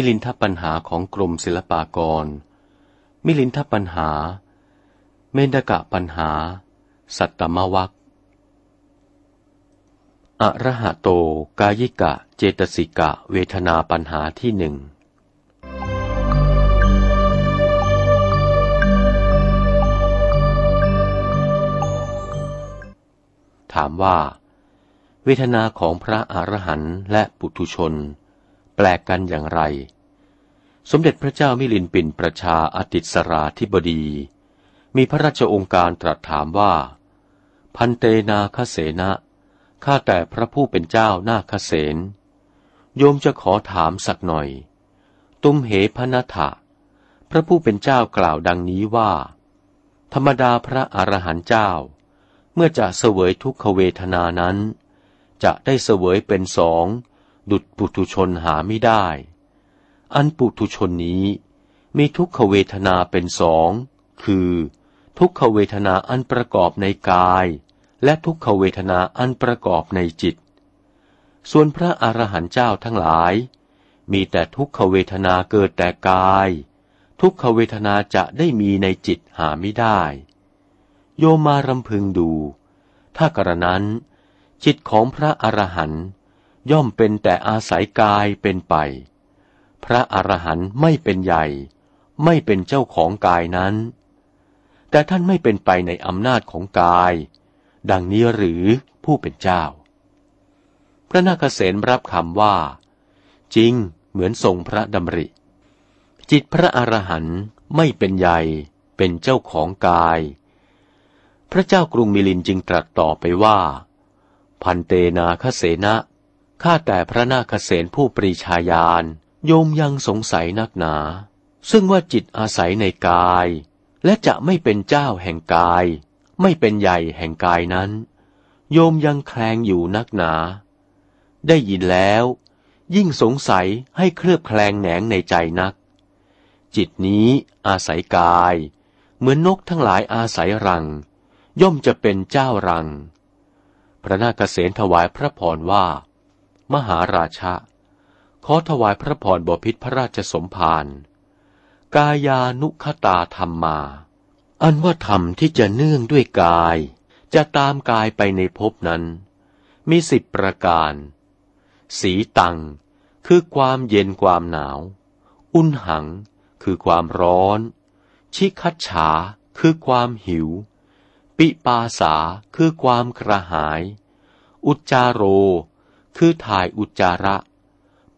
มิลินทปัญหาของกรมศิลปากร มิลินทปัญหา เมนกะปัญหา สัตตมวัคอระหะโต กายิกะ เจตสิกะ เวทนาปัญหาที่หนึ่งถามว่า เวทนาของพระอรหันต์และปุถุชน แปลกกันอย่างไร สมเด็จพระเจ้ามิลินปินประชาอติสราธิบดี มีพระราชองค์การตรัสถามว่า พันเตนาคเสนะข้าแต่พระผู้เป็นเจ้านาคเสนโยมจะขอถามสักหน่อย ตุมเหพนัทะพระผู้เป็นเจ้ากล่าวดังนี้ว่า ธรรมดาพระอรหันต์เจ้า เมื่อจะเสวยทุกขเวทนานั้น จะได้เสวยเป็นสอง ดุจปุถุชนหาไม่ได้ อันปุถุชนนี้มีทุกขเวทนาเป็นสอง คือ ทุกขเวทนาอันประกอบในกาย และทุกขเวทนาอันประกอบในจิต ส่วนพระอรหันต์เจ้าทั้งหลาย มีแต่ทุกขเวทนาเกิดแต่กาย ทุกขเวทนาจะได้มีในจิตหาไม่ได้ โยมมารำพึงดู ถ้ากระนั้น จิตของพระอรหันต์ ย่อมเป็นแต่อาศัยกายเป็นไป พระอรหันต์ไม่เป็นใหญ่ ไม่เป็นเจ้าของกายนั้น แต่ท่านไม่เป็นไปในอำนาจของกาย ดังนี้หรือผู้เป็นเจ้า พระนาคเษนรับคำว่า จริงเหมือนทรงพระดำริ จิตพระอรหันต์ไม่เป็นใหญ่เป็นเจ้าของกาย พระเจ้ากรุงมิลินจึงตรัสต่อไปว่า พันเตนาคเสนะ ข้าแต่พระนาคเษนผู้ปรีชาญาณโยมยังสงสัยนักหนา ซึ่งว่าจิตอาศัยในกาย และจะไม่เป็นเจ้าแห่งกาย ไม่เป็นใหญ่แห่งกายนั้น โยมยังแคลงอยู่นักหนา ได้ยินแล้ว ยิ่งสงสัยให้เคลือบแคลงแหนงในใจนัก จิตนี้อาศัยกาย เหมือนนกทั้งหลายอาศัยรัง ย่อมจะเป็นเจ้ารัง พระนาคเษนถวายพระพรว่า มหาราชะ ขอถวายพระพรบพิษพระราชสมภารกายานุคตาธรรมมา อันว่าธรรมที่จะเนื่องด้วยกาย จะตามกายไปในภพนั้น มีสิบประการ สีตัง คือความเย็นความหนาว อุณหัง คือความร้อน ชิคัตฉา คือความหิว ปิปาสา คือความกระหาย อุจจาโร คือถ่ายอุจจาระ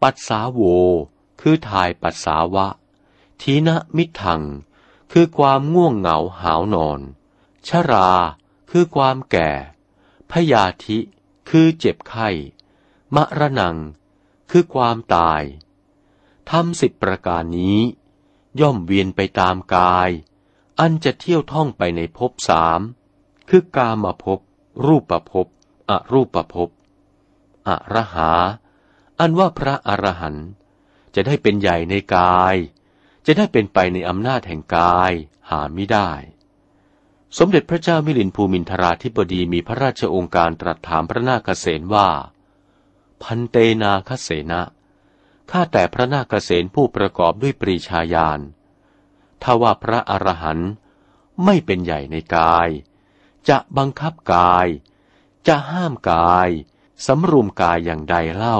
ปัสสาโว คือถ่ายปัสสาวะ ทีนะมิถัง คือความง่วงเหงาหาวนอน ชรา คือความแก่ พยาธิ คือเจ็บไข้มะระนัง คือความตายทำสิบประการนี้ ย่อมเวียนไปตามกาย อันจะเที่ยวท่องไปในภพสาม คือกามาภพรูปภพอรูปภพ อระหา อันว่าพระอรหันต์จะได้เป็นใหญ่ในกาย จะได้เป็นไปในอำนาจแห่งกายหาไม่ได้ สมเด็จพระเจ้ามิลินภูมินทราธิบดีมีพระราชองค์การตรัสถามพระนาคเษนว่า พันเตนาคเสนะข้าแต่พระนาคเษนผู้ประกอบด้วยปรีชาญาณถ้าว่าพระอรหันต์ไม่เป็นใหญ่ในกาย จะบังคับกาย จะห้ามกาย สำรวมกายอย่างใดเล่า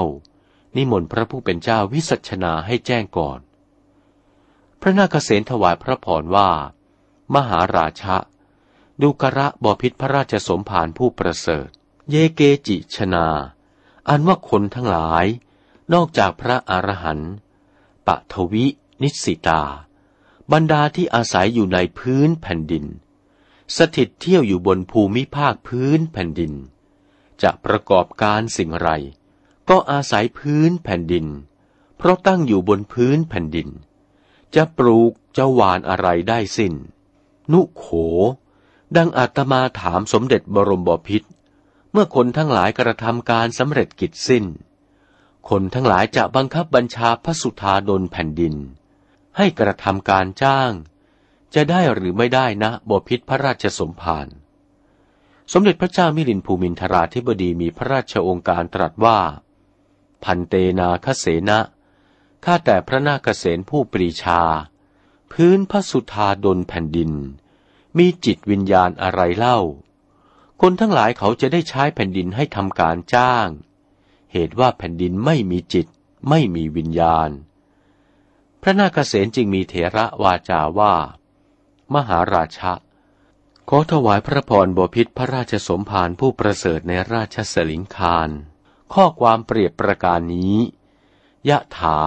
นิมนต์พระผู้เป็นเจ้าวิสัชนาให้แจ้งก่อน พระนาคเษนถวายพระพรว่า มหาราชะ ดูกระบอพิษพระราชสมภารผู้ประเสริฐ เยเกจิชนา อันว่าคนทั้งหลาย นอกจากพระอรหันต์ปะทวิ นิสิตา บรรดาที่อาศัยอยู่ในพื้นแผ่นดิน สถิตเที่ยวอยู่บนภูมิภาคพื้นแผ่นดิน จะประกอบการสิ่งไร ก็อาศัยพื้นแผ่นดิน เพราะตั้งอยู่บนพื้นแผ่นดิน จะปลูกจะหวานอะไรได้สิน้น นุโข ดังอาตมาถามสมเด็จบรมบพิษเมื่อคนทั้งหลายกระทำการสำเร็จกิจสิ้น คนทั้งหลายจะบังคับบัญชาพระสุธาดลแผ่นดิน ให้กระทำการจ้าง จะได้หรือไม่ได้นะบพิษพระราชสมภาร สมเด็จพระเจ้ามิลินภูมินทราธิบดีมีพระราชองค์การตรัสว่า พันเตนาคเสนะข้าแต่พระนาคเษนผู้ปรีชา พื้นพระสุธาดลแผ่นดิน มีจิตวิญญาณอะไรเล่า คนทั้งหลายเขาจะได้ใช้แผ่นดินให้ทำการจ้าง เหตุว่าแผ่นดินไม่มีจิตไม่มีวิญญาณ พระนาคเษนจึงมีเถระวาจาว่า มหาราชะ ขอถวายพระพรบพิษพระราชสมภารผู้ประเสริฐในราชสลิงคาร ข้อความเปรียบประการนี้ยะถา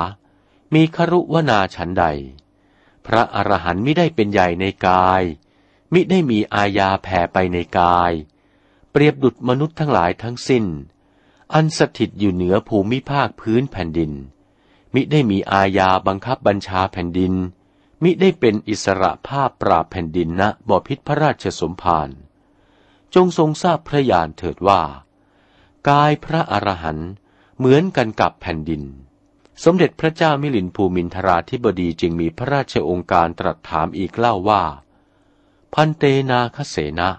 มีครุวนาฉันใด พระอรหันต์ไม่ได้เป็นใหญ่ในกาย มิได้มีอาญาแผ่ไปในกาย เปรียบดุจมนุษย์ทั้งหลายทั้งสิ้น อันสถิตอยู่เหนือภูมิภาคพื้นแผ่นดิน มิได้มีอาญาบังคับบัญชาแผ่นดิน มิได้เป็นอิสระภาพปราบแผ่นดินณบ่อพิษพระราชสมภารจงทรงทราบพระญาณเถิดว่า กายพระอรหันต์เหมือนกันกับแผ่นดิน สมเด็จพระเจ้ามิลินภูมินทราธิบดีจึงมีพระราชองค์การตรัสถามอีกเล่าว่า พันเตนาคเสนะ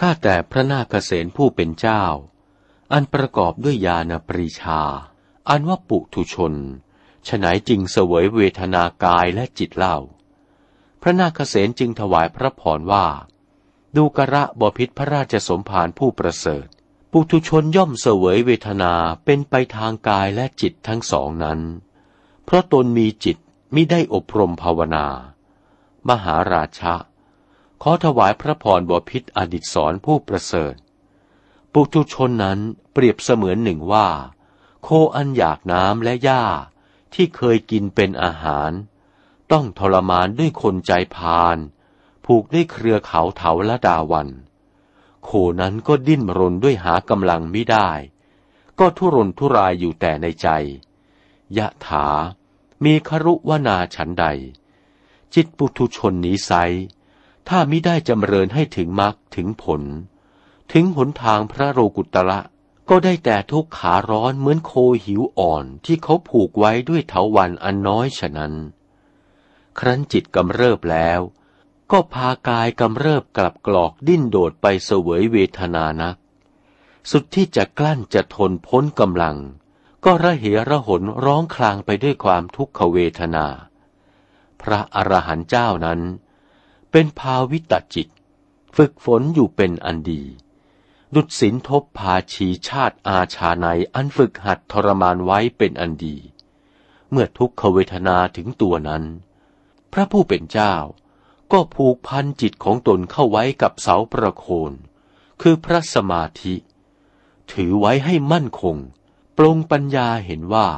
ข้าแต่พระนาคเสนผู้เป็นเจ้า อันประกอบด้วยญาณปรีชา อันว่าปุถุชนฉไหนจริงเสวยเวทนากายและจิตเล่า พระนาคเษนจึงถวายพระพรว่า ดูกระบพิษพระราชสมภารผู้ประเสริฐ ปุถุชนย่อมเสวยเวทนาเป็นไปทางกายและจิตทั้งสองนั้น เพราะตนมีจิตมิได้อบรมภาวนา มหาราชะ ขอถวายพระพรบพิษอดิศสอนผู้ประเสริฐ ปุถุชนนั้นเปรียบเสมือนหนึ่งว่า โคอันอยากน้ำและหญ้าที่เคยกินเป็นอาหาร ต้องทรมานด้วยคนใจพาน ผูกด้วยเครือเขาเถาละดาวัน โคนั้นก็ดิ้นรนด้วยหากำลังไม่ได้ ก็ทุรนทุรายอยู่แต่ในใจ ยะถา มีครุวนาฉันใด จิตปุถุชนนี้ไซถ้ามิได้จำเริญให้ถึงมรรคถึงผล ถึงหนทางพระโรกุตระก็ได้แต่ทุกขาร้อนเหมือนโคหิวอ่อนที่เขาผูกไว้ด้วยเถาวันอันน้อยฉะนั้น ครั้นจิตกำเริบแล้ว ก็พากายกำเริบกลับกรอกดิ้นโดดไปเสวยเวทนานัก สุดที่จะกลั้นจะทนพ้นกำลัง ก็ระเหระหนร้องคลางไปด้วยความทุกขเวทนา พระอรหันต์เจ้านั้น เป็นภาวิตจิต ฝึกฝนอยู่เป็นอันดีดุดสินทบพาชีชาติอาชาในอันฝึกหัดทรมานไว้เป็นอันดี เมื่อทุกขเวทนาถึงตัวนั้น พระผู้เป็นเจ้า ก็ผูกพันจิตของตนเข้าไว้กับเสาประโคน คือพระสมาธิ ถือไว้ให้มั่นคง ปรงปัญญาเห็นว่า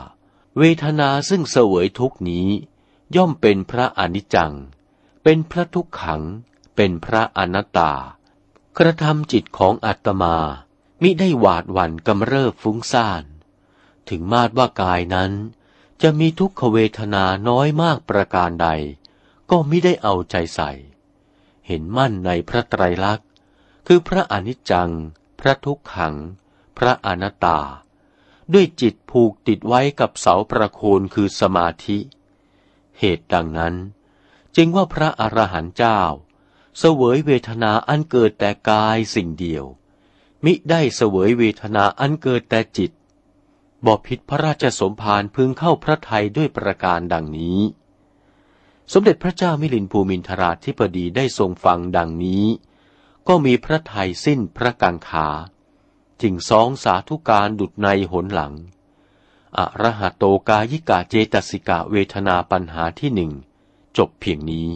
เวทนาซึ่งเสวยทุกนี้ ย่อมเป็นพระอนิจจัง เป็นพระทุกขัง เป็นพระอนัตตา กระทำจิตของอัตมามิได้หวาดหวั่นกำเริบฟุ้งซ่าน ถึงมาดว่ากายนั้นจะมีทุกขเวทนาน้อยมากประการใด ก็ไมิได้เอาใจใส่ เห็นมั่นในพระไตรลักษณ์ คือพระอนิจจัง พระทุกขัง พระอนัตตา ด้วยจิตผูกติดไว้กับเสาประโคนคือสมาธิ เหตุดังนั้น จึงว่าพระอรหันต์เจ้า เสวยเวทนาอันเกิดแต่กายสิ่งเดียว มิได้เสวยเวทนาอันเกิดแต่จิตบอพิษพระราชสมภารพึงเข้าพระทัยด้วยประการดังนี้ สมเด็จพระเจ้ามิลินภูมินทราธิปดีได้ทรงฟังดังนี้ ก็มีพระทัยสิ้นพระกังขาจึงสองสาธุการดุดในหนหลัง อรหัตโตกายิกาเจตสิกาเวทนาปัญหาที่หนึ่งจบเพียงนี้